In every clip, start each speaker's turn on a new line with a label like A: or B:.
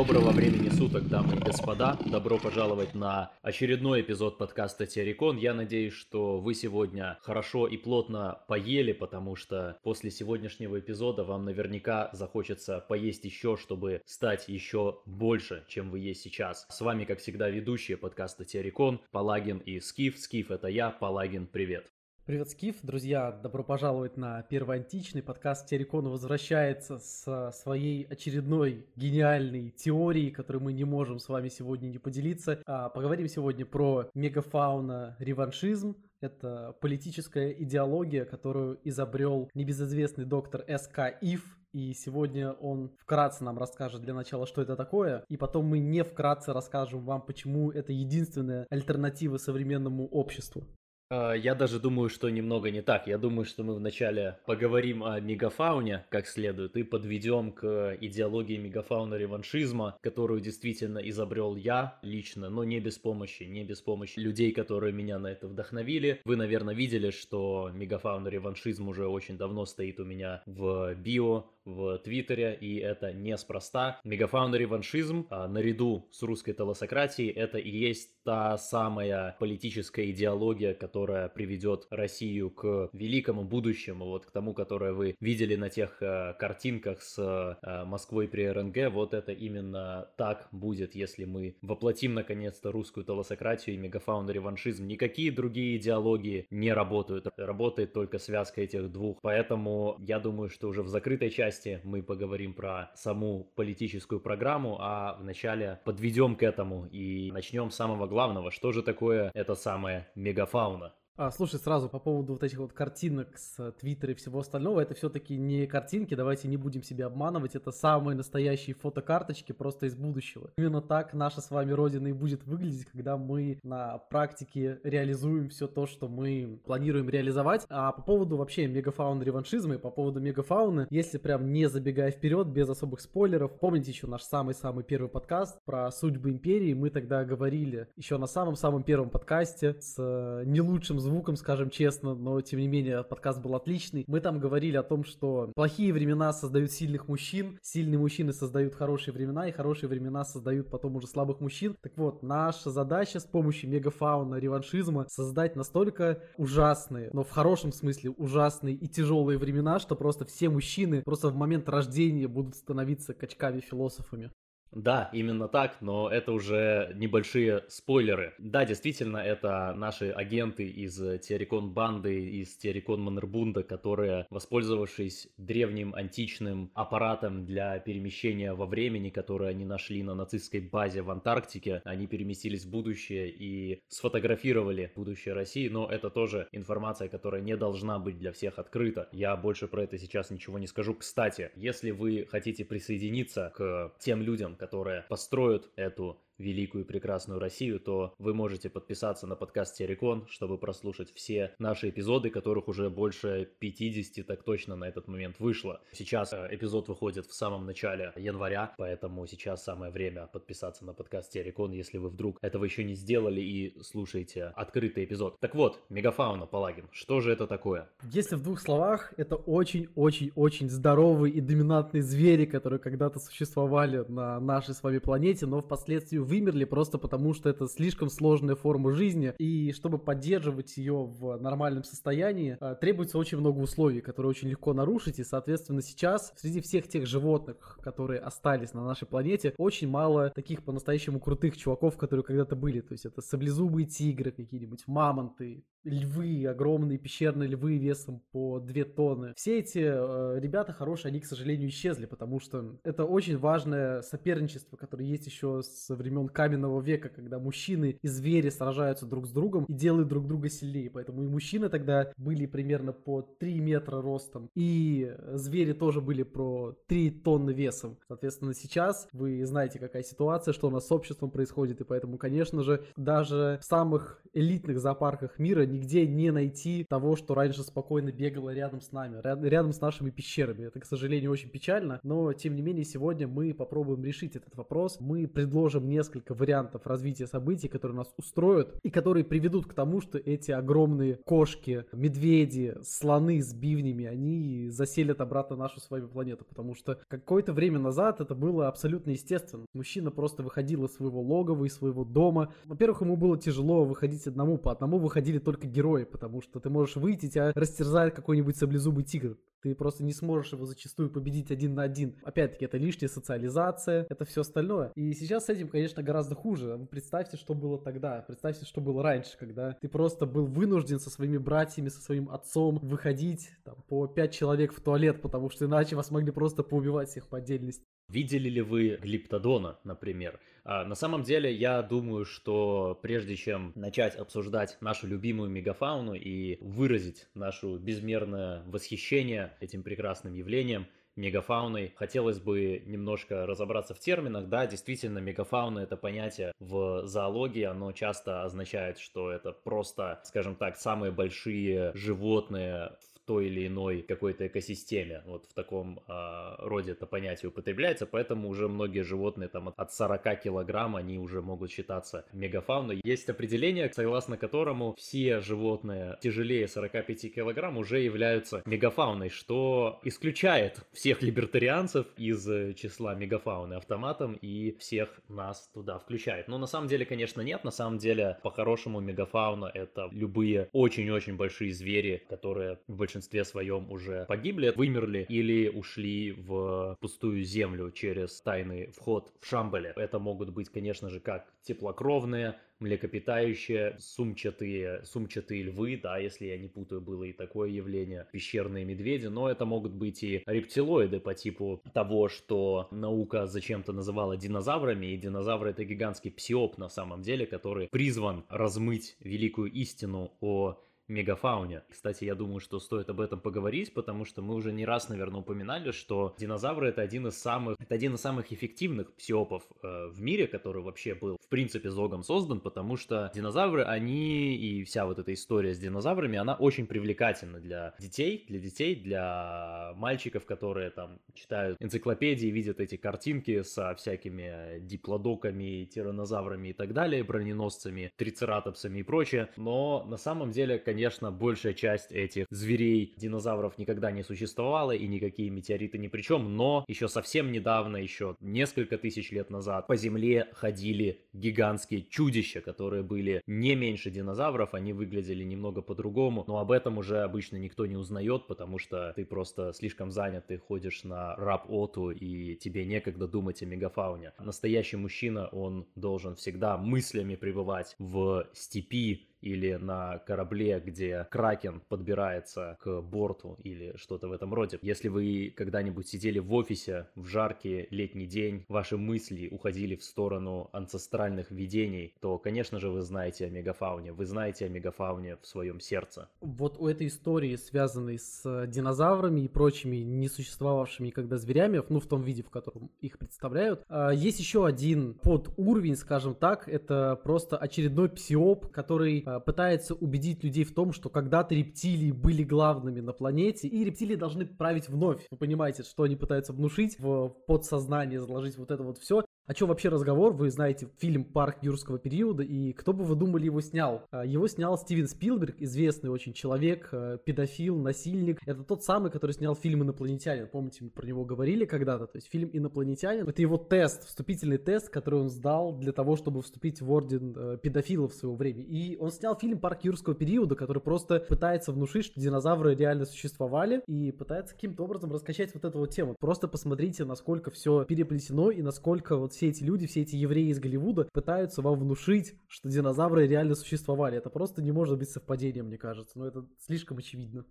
A: Доброго времени суток, дамы и господа. Добро пожаловать на очередной эпизод подкаста Террикон. Я надеюсь, что вы сегодня хорошо и плотно поели, потому что после сегодняшнего эпизода вам наверняка захочется поесть еще, чтобы стать еще больше, чем вы есть сейчас. С вами, как всегда, ведущие подкаста Террикон, Палагин и Скиф. Скиф это я, Палагин, привет.
B: Привет, Скиф. Друзья, добро пожаловать на Первый Античный. Подкаст Террикон возвращается с своей очередной гениальной теорией, которой мы не можем с вами сегодня не поделиться. А, поговорим сегодня про мегафауна-реваншизм. Это политическая идеология, которую изобрел небезызвестный доктор С.К. Ив, и сегодня он вкратце нам расскажет для начала, что это такое, и потом мы не вкратце расскажем вам, почему это единственная альтернатива современному обществу.
A: А, я даже думаю, что немного не так. Я думаю, что мы вначале поговорим о мегафауне как следует и подведем к идеологии мегафауна реваншизма, которую действительно изобрел я лично, но не без помощи, не без помощи людей, которые меня на это вдохновили. Вы, наверное, видели, что мегафауна реваншизм уже очень давно стоит у меня в био, в Твиттере, и это неспроста. Мегафауна реваншизм, а, наряду с русской толосократией, это и есть та самая политическая идеология, которая приведет Россию к великому будущему, вот к тому, которое вы видели на тех э, картинках с э, Москвой при РНГ, вот это именно так будет, если мы воплотим наконец-то русскую толосократию и мегафауна реваншизм. Никакие другие идеологии не работают, работает только связка этих двух, поэтому я думаю, что уже в закрытой части мы поговорим про саму политическую программу, а вначале подведем к этому и начнем с самого главного, что же такое эта самая мегафауна.
B: А, слушай, сразу по поводу вот этих вот картинок с Твиттера и всего остального, это все-таки не картинки, давайте не будем себя обманывать, это самые настоящие фотокарточки просто из будущего. Именно так наша с вами родина и будет выглядеть, когда мы на практике реализуем все то, что мы планируем реализовать. А по поводу вообще мегафауны реваншизма и по поводу мегафауны, если прям не забегая вперед, без особых спойлеров, помните еще наш самый-самый первый подкаст про судьбы империи, мы тогда говорили еще на самом-самом первом подкасте с э, не лучшим звуком звуком, скажем честно, но тем не менее подкаст был отличный. Мы там говорили о том, что плохие времена создают сильных мужчин, сильные мужчины создают хорошие времена, и хорошие времена создают потом уже слабых мужчин. Так вот, наша задача с помощью мегафауна реваншизма создать настолько ужасные, но в хорошем смысле ужасные и тяжелые времена, что просто все мужчины просто в момент рождения будут становиться качками-философами.
A: Да, именно так, но это уже небольшие спойлеры. Да, действительно, это наши агенты из Террикон банды, из Террикон Маннербунда, которые, воспользовавшись древним античным аппаратом для перемещения во времени, который они нашли на нацистской базе в Антарктике, они переместились в будущее и сфотографировали будущее России, но это тоже информация, которая не должна быть для всех открыта. Я больше про это сейчас ничего не скажу. Кстати, если вы хотите присоединиться к тем людям, которые построят эту великую и прекрасную Россию, то вы можете подписаться на подкаст Терекон, чтобы прослушать все наши эпизоды, которых уже больше 50 так точно на этот момент вышло. Сейчас э, эпизод выходит в самом начале января, поэтому сейчас самое время подписаться на подкаст Терекон, если вы вдруг этого еще не сделали и слушаете открытый эпизод. Так вот, мегафауна, Палагин, что же это такое?
B: Если в двух словах, это очень-очень-очень здоровые и доминантные звери, которые когда-то существовали на нашей с вами планете, но впоследствии вымерли просто потому, что это слишком сложная форма жизни, и чтобы поддерживать ее в нормальном состоянии, э, требуется очень много условий, которые очень легко нарушить, и, соответственно, сейчас среди всех тех животных, которые остались на нашей планете, очень мало таких по-настоящему крутых чуваков, которые когда-то были, то есть это саблезубые тигры какие-нибудь, мамонты, львы, огромные пещерные львы весом по 2 тонны. Все эти э, ребята хорошие, они, к сожалению, исчезли, потому что это очень важное соперничество, которое есть еще со времен каменного века, когда мужчины и звери сражаются друг с другом и делают друг друга сильнее. Поэтому и мужчины тогда были примерно по 3 метра ростом, и звери тоже были про 3 тонны весом. Соответственно, сейчас вы знаете, какая ситуация, что у нас с обществом происходит, и поэтому, конечно же, даже в самых элитных зоопарках мира нигде не найти того, что раньше спокойно бегало рядом с нами, рядом с нашими пещерами. Это, к сожалению, очень печально, но, тем не менее, сегодня мы попробуем решить этот вопрос. Мы предложим несколько несколько вариантов развития событий, которые нас устроят и которые приведут к тому, что эти огромные кошки, медведи, слоны с бивнями, они заселят обратно нашу с вами планету, потому что какое-то время назад это было абсолютно естественно. Мужчина просто выходил из своего логова, из своего дома. Во-первых, ему было тяжело выходить одному, по одному выходили только герои, потому что ты можешь выйти, тебя растерзает какой-нибудь саблезубый тигр. Ты просто не сможешь его зачастую победить один на один. Опять-таки, это лишняя социализация, это все остальное. И сейчас с этим, конечно, гораздо хуже. Представьте, что было тогда. Представьте, что было раньше, когда ты просто был вынужден со своими братьями, со своим отцом выходить там, по пять человек в туалет, потому что иначе вас могли просто поубивать всех по отдельности.
A: Видели ли вы Глиптодона, например? А, на самом деле, я думаю, что прежде чем начать обсуждать нашу любимую мегафауну и выразить наше безмерное восхищение этим прекрасным явлением, мегафауной. Хотелось бы немножко разобраться в терминах. Да, действительно, мегафауна это понятие в зоологии, оно часто означает, что это просто, скажем так, самые большие животные той или иной какой-то экосистеме. Вот в таком э, роде это понятие употребляется, поэтому уже многие животные там от 40 килограмм, они уже могут считаться мегафауной. Есть определение, согласно которому все животные тяжелее 45 килограмм уже являются мегафауной, что исключает всех либертарианцев из числа мегафауны автоматом и всех нас туда включает. Но на самом деле, конечно, нет. На самом деле, по-хорошему, мегафауна это любые очень-очень большие звери, которые в большинстве своем уже погибли, вымерли или ушли в пустую землю через тайный вход в Шамбале. Это могут быть, конечно же, как теплокровные, млекопитающие, сумчатые, сумчатые львы, да, если я не путаю, было и такое явление, пещерные медведи, но это могут быть и рептилоиды по типу того, что наука зачем-то называла динозаврами, и динозавры это гигантский псиоп на самом деле, который призван размыть великую истину о мегафауне. Кстати, я думаю, что стоит об этом поговорить, потому что мы уже не раз, наверное, упоминали, что динозавры это один из самых, это один из самых эффективных псиопов э, в мире, который вообще был, в принципе, Зогом создан, потому что динозавры, они и вся вот эта история с динозаврами, она очень привлекательна для детей, для детей, для мальчиков, которые там читают энциклопедии, видят эти картинки со всякими диплодоками, тиранозаврами и так далее, броненосцами, трицератопсами и прочее. Но на самом деле, конечно, конечно, большая часть этих зверей, динозавров никогда не существовала, и никакие метеориты ни при чем, но еще совсем недавно, еще несколько тысяч лет назад, по Земле ходили гигантские чудища, которые были не меньше динозавров, они выглядели немного по-другому, но об этом уже обычно никто не узнает, потому что ты просто слишком занят, ты ходишь на раб-оту, и тебе некогда думать о мегафауне. Настоящий мужчина, он должен всегда мыслями пребывать в степи, или на корабле, где кракен подбирается к борту или что-то в этом роде. Если вы когда-нибудь сидели в офисе в жаркий летний день, ваши мысли уходили в сторону анцестральных видений, то, конечно же, вы знаете о мегафауне, вы знаете о мегафауне в своем сердце.
B: Вот у этой истории, связанной с динозаврами и прочими несуществовавшими никогда зверями, ну, в том виде, в котором их представляют, а, есть еще один подуровень, скажем так, это просто очередной псиоп, который пытается убедить людей в том, что когда-то рептилии были главными на планете, и рептилии должны править вновь. Вы понимаете, что они пытаются внушить в подсознание, заложить вот это вот все. О чем вообще разговор? Вы знаете фильм «Парк юрского периода», и кто бы вы думали его снял? А, его снял Стивен Спилберг, известный очень человек, э, педофил, насильник. Это тот самый, который снял фильм «Инопланетянин». Помните, мы про него говорили когда-то? То есть фильм «Инопланетянин» — это его тест, вступительный тест, который он сдал для того, чтобы вступить в орден э, педофилов в свое время. И он снял фильм «Парк юрского периода», который просто пытается внушить, что динозавры реально существовали, и пытается каким-то образом раскачать вот эту вот тему. Просто посмотрите, насколько все переплетено и насколько вот все эти люди, все эти евреи из Голливуда пытаются вам внушить, что динозавры реально существовали. Это просто не может быть совпадением, мне кажется. Но это слишком очевидно.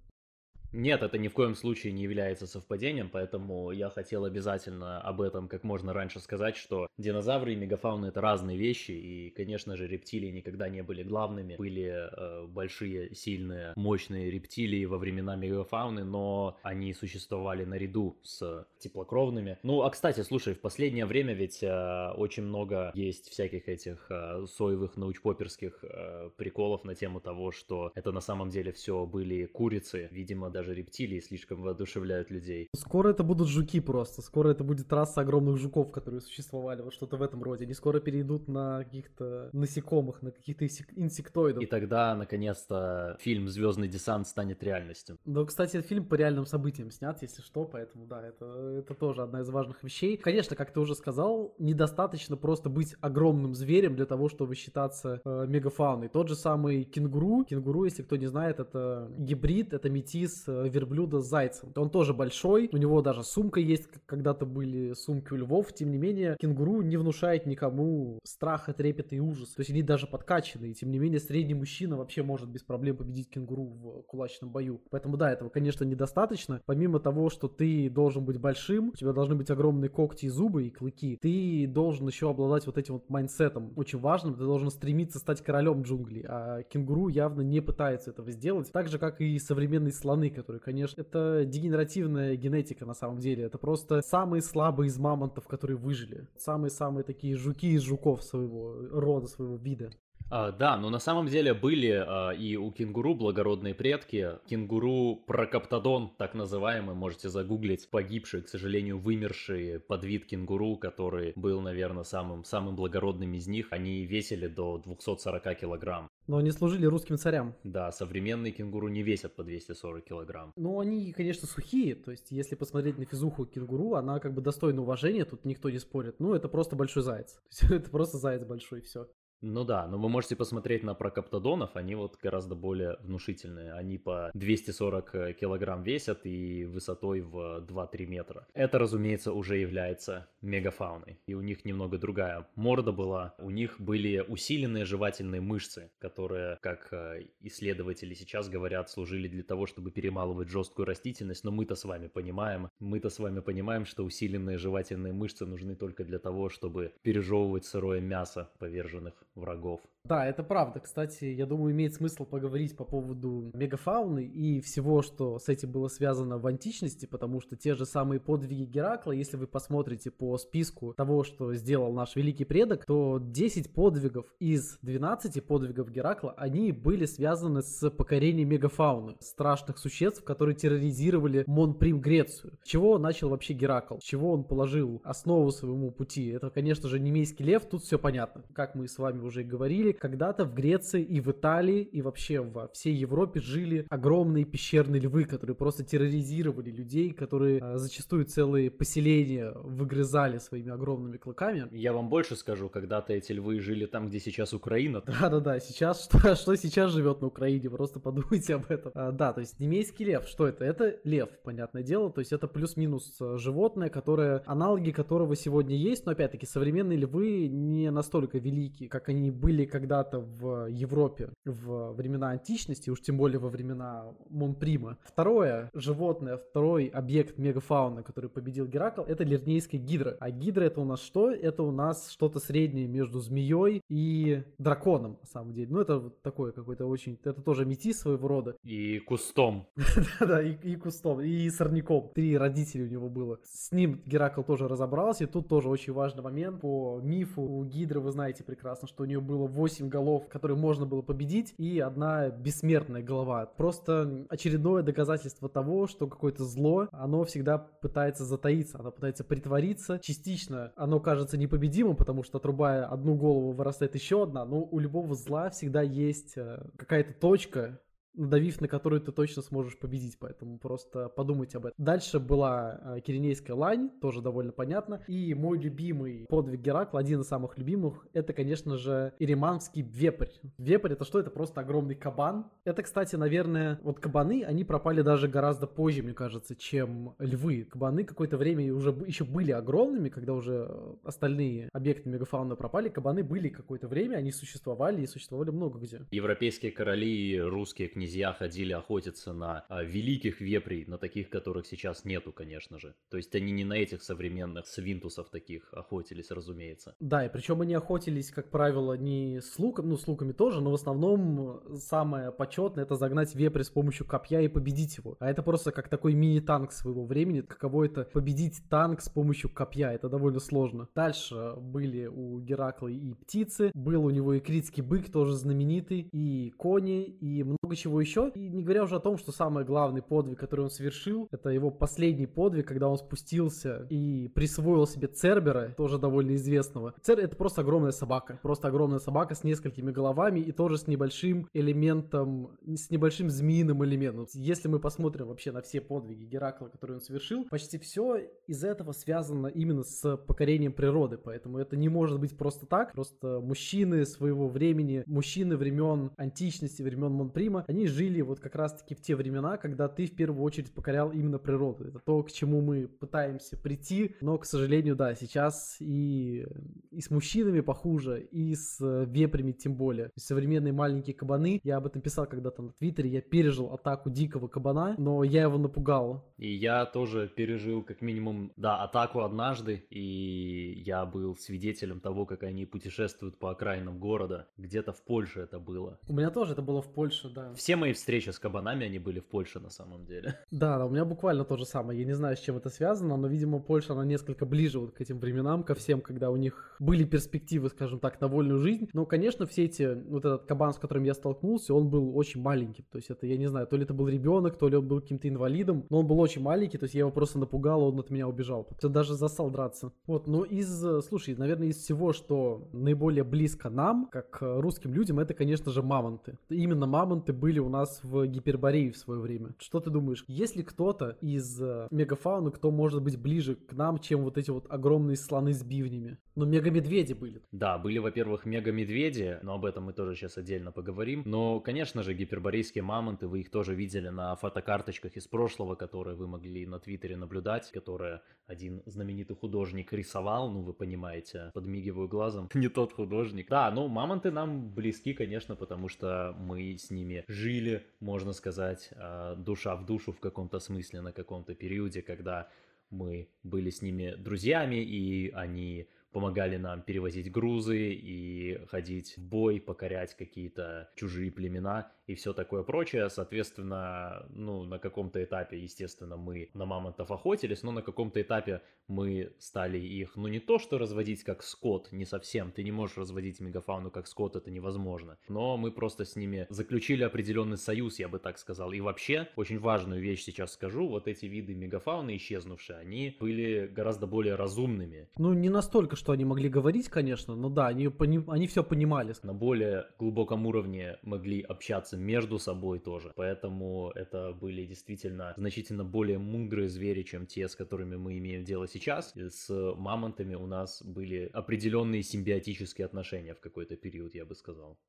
A: Нет, это ни в коем случае не является совпадением, поэтому я хотел обязательно об этом как можно раньше сказать, что динозавры и мегафауны это разные вещи, и, конечно же, рептилии никогда не были главными. Были э, большие, сильные, мощные рептилии во времена мегафауны, но они существовали наряду с теплокровными. Ну, а кстати, слушай, в последнее время ведь э, очень много есть всяких этих э, соевых научпоперских э, приколов на тему того, что это на самом деле все были курицы, видимо, даже рептилии слишком воодушевляют людей.
B: Скоро это будут жуки просто, скоро это будет раса огромных жуков, которые существовали, вот что-то в этом роде. Они скоро перейдут на каких-то насекомых, на каких-то инсектоидов.
A: И тогда, наконец-то, фильм «Звездный десант» станет реальностью.
B: Да, кстати, фильм по реальным событиям снят, если что, поэтому, да, это, это тоже одна из важных вещей. Конечно, как ты уже сказал, недостаточно просто быть огромным зверем для того, чтобы считаться э, мегафауной. Тот же самый кенгуру, кенгуру, если кто не знает, это гибрид, это метис верблюда с зайцем. Он тоже большой, у него даже сумка есть, когда-то были сумки у львов, тем не менее, кенгуру не внушает никому страха, трепета и ужас. То есть они даже подкачанные, тем не менее, средний мужчина вообще может без проблем победить кенгуру в кулачном бою. Поэтому да, этого, конечно, недостаточно. Помимо того, что ты должен быть большим, у тебя должны быть огромные когти и зубы и клыки, ты должен еще обладать вот этим вот майнсетом очень важным, ты должен стремиться стать королем джунглей, а кенгуру явно не пытается этого сделать. Так же, как и современные слоны, которые, конечно, это дегенеративная генетика на самом деле. Это просто самые слабые из мамонтов, которые выжили. Самые-самые такие жуки из жуков своего рода, своего вида.
A: А, да, но на самом деле были а, и у кенгуру благородные предки. Кенгуру прокоптодон, так называемый, можете загуглить, погибший, к сожалению, вымерший подвид кенгуру, который был, наверное, самым, самым благородным из них. Они весили до 240 килограмм.
B: Но они служили русским царям.
A: Да, современные кенгуру не весят по 240 килограмм.
B: Ну, они, конечно, сухие. То есть, если посмотреть на физуху кенгуру, она как бы достойна уважения, тут никто не спорит. Ну, это просто большой заяц. Это просто заяц большой, все.
A: Ну да, но вы можете посмотреть на прокоптодонов, они вот гораздо более внушительные. Они по 240 э, килограмм весят и высотой в 2-3 метра. Это, разумеется, уже является мегафауной. И у них немного другая морда была. У них были усиленные жевательные мышцы, которые, как э, исследователи сейчас говорят, служили для того, чтобы перемалывать жесткую растительность. Но мы-то с вами понимаем, мы-то с вами понимаем, что усиленные жевательные мышцы нужны только для того, чтобы пережевывать сырое мясо поверженных врагов.
B: Да, это правда. Кстати, я думаю, имеет смысл поговорить по поводу мегафауны и всего, что с этим было связано в античности, потому что те же самые подвиги Геракла, если вы посмотрите по списку того, что сделал наш великий предок, то 10 подвигов из 12 подвигов Геракла, они были связаны с покорением мегафауны, страшных существ, которые терроризировали Монприм Грецию. Чего начал вообще Геракл? Чего он положил основу своему пути? Это, конечно же, немейский лев, тут все понятно. Как мы с вами уже говорили, когда-то в Греции и в Италии и вообще во всей Европе жили огромные пещерные львы, которые просто терроризировали людей, которые а, зачастую целые поселения выгрызали своими огромными клыками.
A: Я вам больше скажу, когда-то эти львы жили там, где сейчас Украина.
B: Да-да-да, сейчас что, что сейчас живет на Украине, просто подумайте об этом. А, да, то есть немейский лев, что это? Это лев, понятное дело, то есть это плюс-минус а, животное, которое, аналоги которого сегодня есть, но опять-таки современные львы не настолько великие, как они были когда-то в Европе в времена античности, уж тем более во времена Монприма. Второе животное, второй объект мегафауны, который победил Геракл, это лирнейская гидра. А гидра это у нас что? Это у нас что-то среднее между змеей и драконом, на самом деле. Ну, это вот такое какой-то очень... Это тоже метис своего рода.
A: И кустом.
B: Да-да, и кустом, и сорняком. Три родителя у него было. С ним Геракл тоже разобрался, и тут тоже очень важный момент. По мифу у гидры вы знаете прекрасно, что у нее было 8 голов, которые можно было победить, и одна бессмертная голова. Просто очередное доказательство того, что какое-то зло, оно всегда пытается затаиться, оно пытается притвориться. Частично оно кажется непобедимым, потому что отрубая одну голову вырастает еще одна, но у любого зла всегда есть э, какая-то точка, надавив на которую ты точно сможешь победить, поэтому просто подумайте об этом. Дальше была э, Киренейская лань, тоже довольно понятно, и мой любимый подвиг Геракла, один из самых любимых, это, конечно же, Ириманский вепрь. Вепрь это что? Это просто огромный кабан. Это, кстати, наверное, вот кабаны, они пропали даже гораздо позже, мне кажется, чем львы. Кабаны какое-то время уже еще были огромными, когда уже остальные объекты мегафауны пропали, кабаны были какое-то время, они существовали и существовали много где.
A: Европейские короли и русские князья ходили охотиться на а, великих вепрей, на таких, которых сейчас нету, конечно же. То есть они не на этих современных свинтусов таких охотились, разумеется.
B: Да, и причем они охотились, как правило, не с луком, ну с луками тоже, но в основном самое почетное это загнать вепря с помощью копья и победить его. А это просто как такой мини-танк своего времени. Каково это победить танк с помощью копья, это довольно сложно. Дальше были у Геракла и птицы, был у него и критский бык, тоже знаменитый, и кони, и много чего чего еще. И не говоря уже о том, что самый главный подвиг, который он совершил, это его последний подвиг, когда он спустился и присвоил себе Цербера, тоже довольно известного. Цербер это просто огромная собака. Просто огромная собака с несколькими головами и тоже с небольшим элементом, с небольшим змеиным элементом. Если мы посмотрим вообще на все подвиги Геракла, которые он совершил, почти все из этого связано именно с покорением природы. Поэтому это не может быть просто так. Просто мужчины своего времени, мужчины времен античности, времен Монприма, они жили вот как раз-таки в те времена, когда ты в первую очередь покорял именно природу. Это то, к чему мы пытаемся прийти, но, к сожалению, да, сейчас и, и с мужчинами похуже, и с вепрями тем более. Современные маленькие кабаны, я об этом писал когда-то на Твиттере, я пережил атаку дикого кабана, но я его напугал.
A: И я тоже пережил как минимум, да, атаку однажды, и я был свидетелем того, как они путешествуют по окраинам города. Где-то в Польше это было.
B: У меня тоже это было в Польше, да.
A: Все мои встречи с кабанами, они были в Польше на самом деле.
B: Да, у меня буквально то же самое. Я не знаю, с чем это связано, но, видимо, Польша, она несколько ближе вот к этим временам, ко всем, когда у них были перспективы, скажем так, на вольную жизнь. Но, конечно, все эти, вот этот кабан, с которым я столкнулся, он был очень маленький. То есть это, я не знаю, то ли это был ребенок, то ли он был каким-то инвалидом, но он был очень маленький, то есть я его просто напугал, он от меня убежал. Я даже застал драться. Вот, но из, слушай, наверное, из всего, что наиболее близко нам, как русским людям, это, конечно же, мамонты. Именно мамонты были у нас в Гиперборее в свое время. Что ты думаешь, есть ли кто-то из э, мегафауны, кто может быть ближе к нам, чем вот эти вот огромные слоны с бивнями? Но мегамедведи были.
A: Да, были, во-первых, мегамедведи, но об этом мы тоже сейчас отдельно поговорим. Но, конечно же, гиперборейские мамонты, вы их тоже видели на фотокарточках из прошлого, которые вы могли на Твиттере наблюдать, которые один знаменитый художник рисовал, ну, вы понимаете, подмигиваю глазом, не тот художник. Да, ну, мамонты нам близки, конечно, потому что мы с ними жили, можно сказать, а, душа в душу в каком-то смысле на каком-то периоде, когда мы были с ними друзьями, и они помогали нам перевозить грузы и ходить в бой, покорять какие-то чужие племена и все такое прочее. Соответственно, ну, на каком-то этапе, естественно, мы на мамонтов охотились, но на каком-то этапе мы стали их, ну, не то что разводить как скот, не совсем, ты не можешь разводить мегафауну как скот, это невозможно, но мы просто с ними заключили определенный союз, я бы так сказал. И вообще, очень важную вещь сейчас скажу, вот эти виды мегафауны исчезнувшие, они были гораздо более разумными.
B: Ну, не настолько, что они могли говорить, конечно, но да, они, они все понимали.
A: На более глубоком уровне могли общаться между собой тоже. Поэтому это были действительно значительно более мудрые звери, чем те, с которыми мы имеем дело сейчас. С мамонтами у нас были определенные симбиотические отношения в какой-то период, я бы сказал.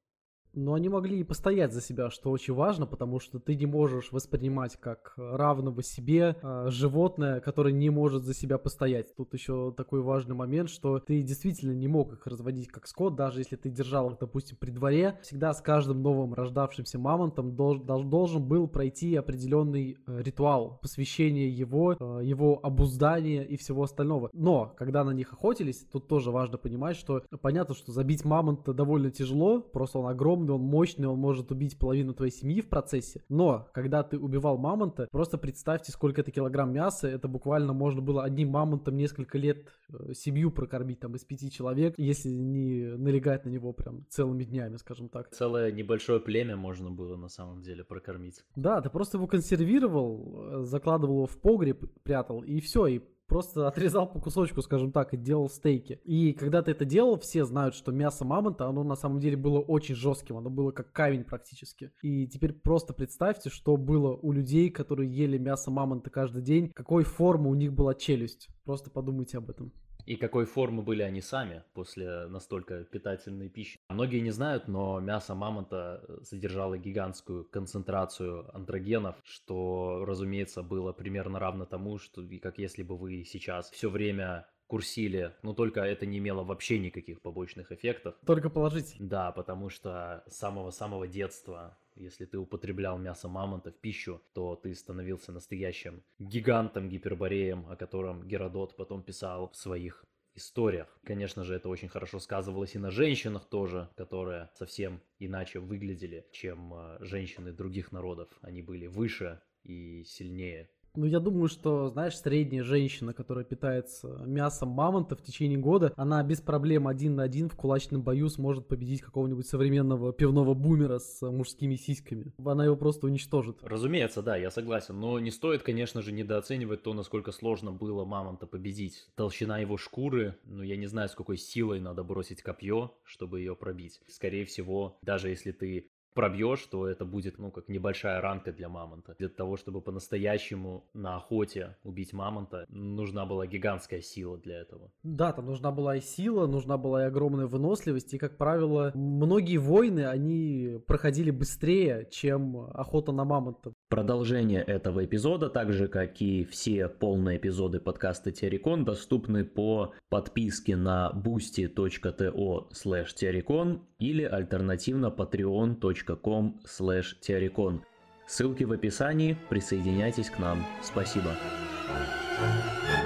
B: Но они могли и постоять за себя, что очень важно, потому что ты не можешь воспринимать как равного себе э, животное, которое не может за себя постоять. Тут еще такой важный момент, что ты действительно не мог их разводить как скот, даже если ты держал их, допустим, при дворе. Всегда с каждым новым рождавшимся мамонтом должен, должен был пройти определенный э, ритуал посвящения его, э, его обуздания и всего остального. Но, когда на них охотились, тут тоже важно понимать, что понятно, что забить мамонта довольно тяжело, просто он огромный, огромный, он мощный, он может убить половину твоей семьи в процессе. Но, когда ты убивал мамонта, просто представьте, сколько это килограмм мяса, это буквально можно было одним мамонтом несколько лет э, семью прокормить, там, из пяти человек, если не налегать на него прям целыми днями, скажем так.
A: Целое небольшое племя можно было на самом деле прокормить.
B: Да, ты просто его консервировал, э, закладывал его в погреб, прятал, и все, и просто отрезал по кусочку, скажем так, и делал стейки. И когда ты это делал, все знают, что мясо мамонта, оно на самом деле было очень жестким, оно было как камень практически. И теперь просто представьте, что было у людей, которые ели мясо мамонта каждый день, какой формы у них была челюсть. Просто подумайте об этом.
A: И какой формы были они сами после настолько питательной пищи. Многие не знают, но мясо мамонта э, содержало гигантскую концентрацию андрогенов, что, разумеется, было примерно равно тому, что как если бы вы сейчас все время курсили, но только это не имело вообще никаких побочных эффектов.
B: Только положительных.
A: Да, потому что с самого-самого детства если ты употреблял мясо мамонта в пищу, то ты становился настоящим гигантом, гипербореем, о котором Геродот потом писал в своих историях. Конечно же, это очень хорошо сказывалось и на женщинах тоже, которые совсем иначе выглядели, чем э, женщины других народов. Они были выше и сильнее
B: Ну, я думаю, что, знаешь, средняя женщина, которая питается мясом мамонта в течение года, она без проблем один на один в кулачном бою сможет победить какого-нибудь современного пивного бумера с мужскими сиськами. Она его просто уничтожит.
A: Разумеется, да, я согласен. Но не стоит, конечно же, недооценивать то, насколько сложно было мамонта победить. Толщина его шкуры, ну, я не знаю, с какой силой надо бросить копье, чтобы ее пробить. Скорее всего, даже если ты пробьешь, то это будет, ну, как небольшая ранка для мамонта. Для того, чтобы по-настоящему на охоте убить мамонта, нужна была гигантская сила для этого.
B: Да, там нужна была и сила, нужна была и огромная выносливость, и, как правило, многие войны, они проходили быстрее, чем охота на мамонта.
A: Продолжение этого эпизода, так же как и все полные эпизоды подкаста Террикон, доступны по подписке на boosty.to slash или альтернативно patreon.com slash Ссылки в описании, присоединяйтесь к нам. Спасибо. thank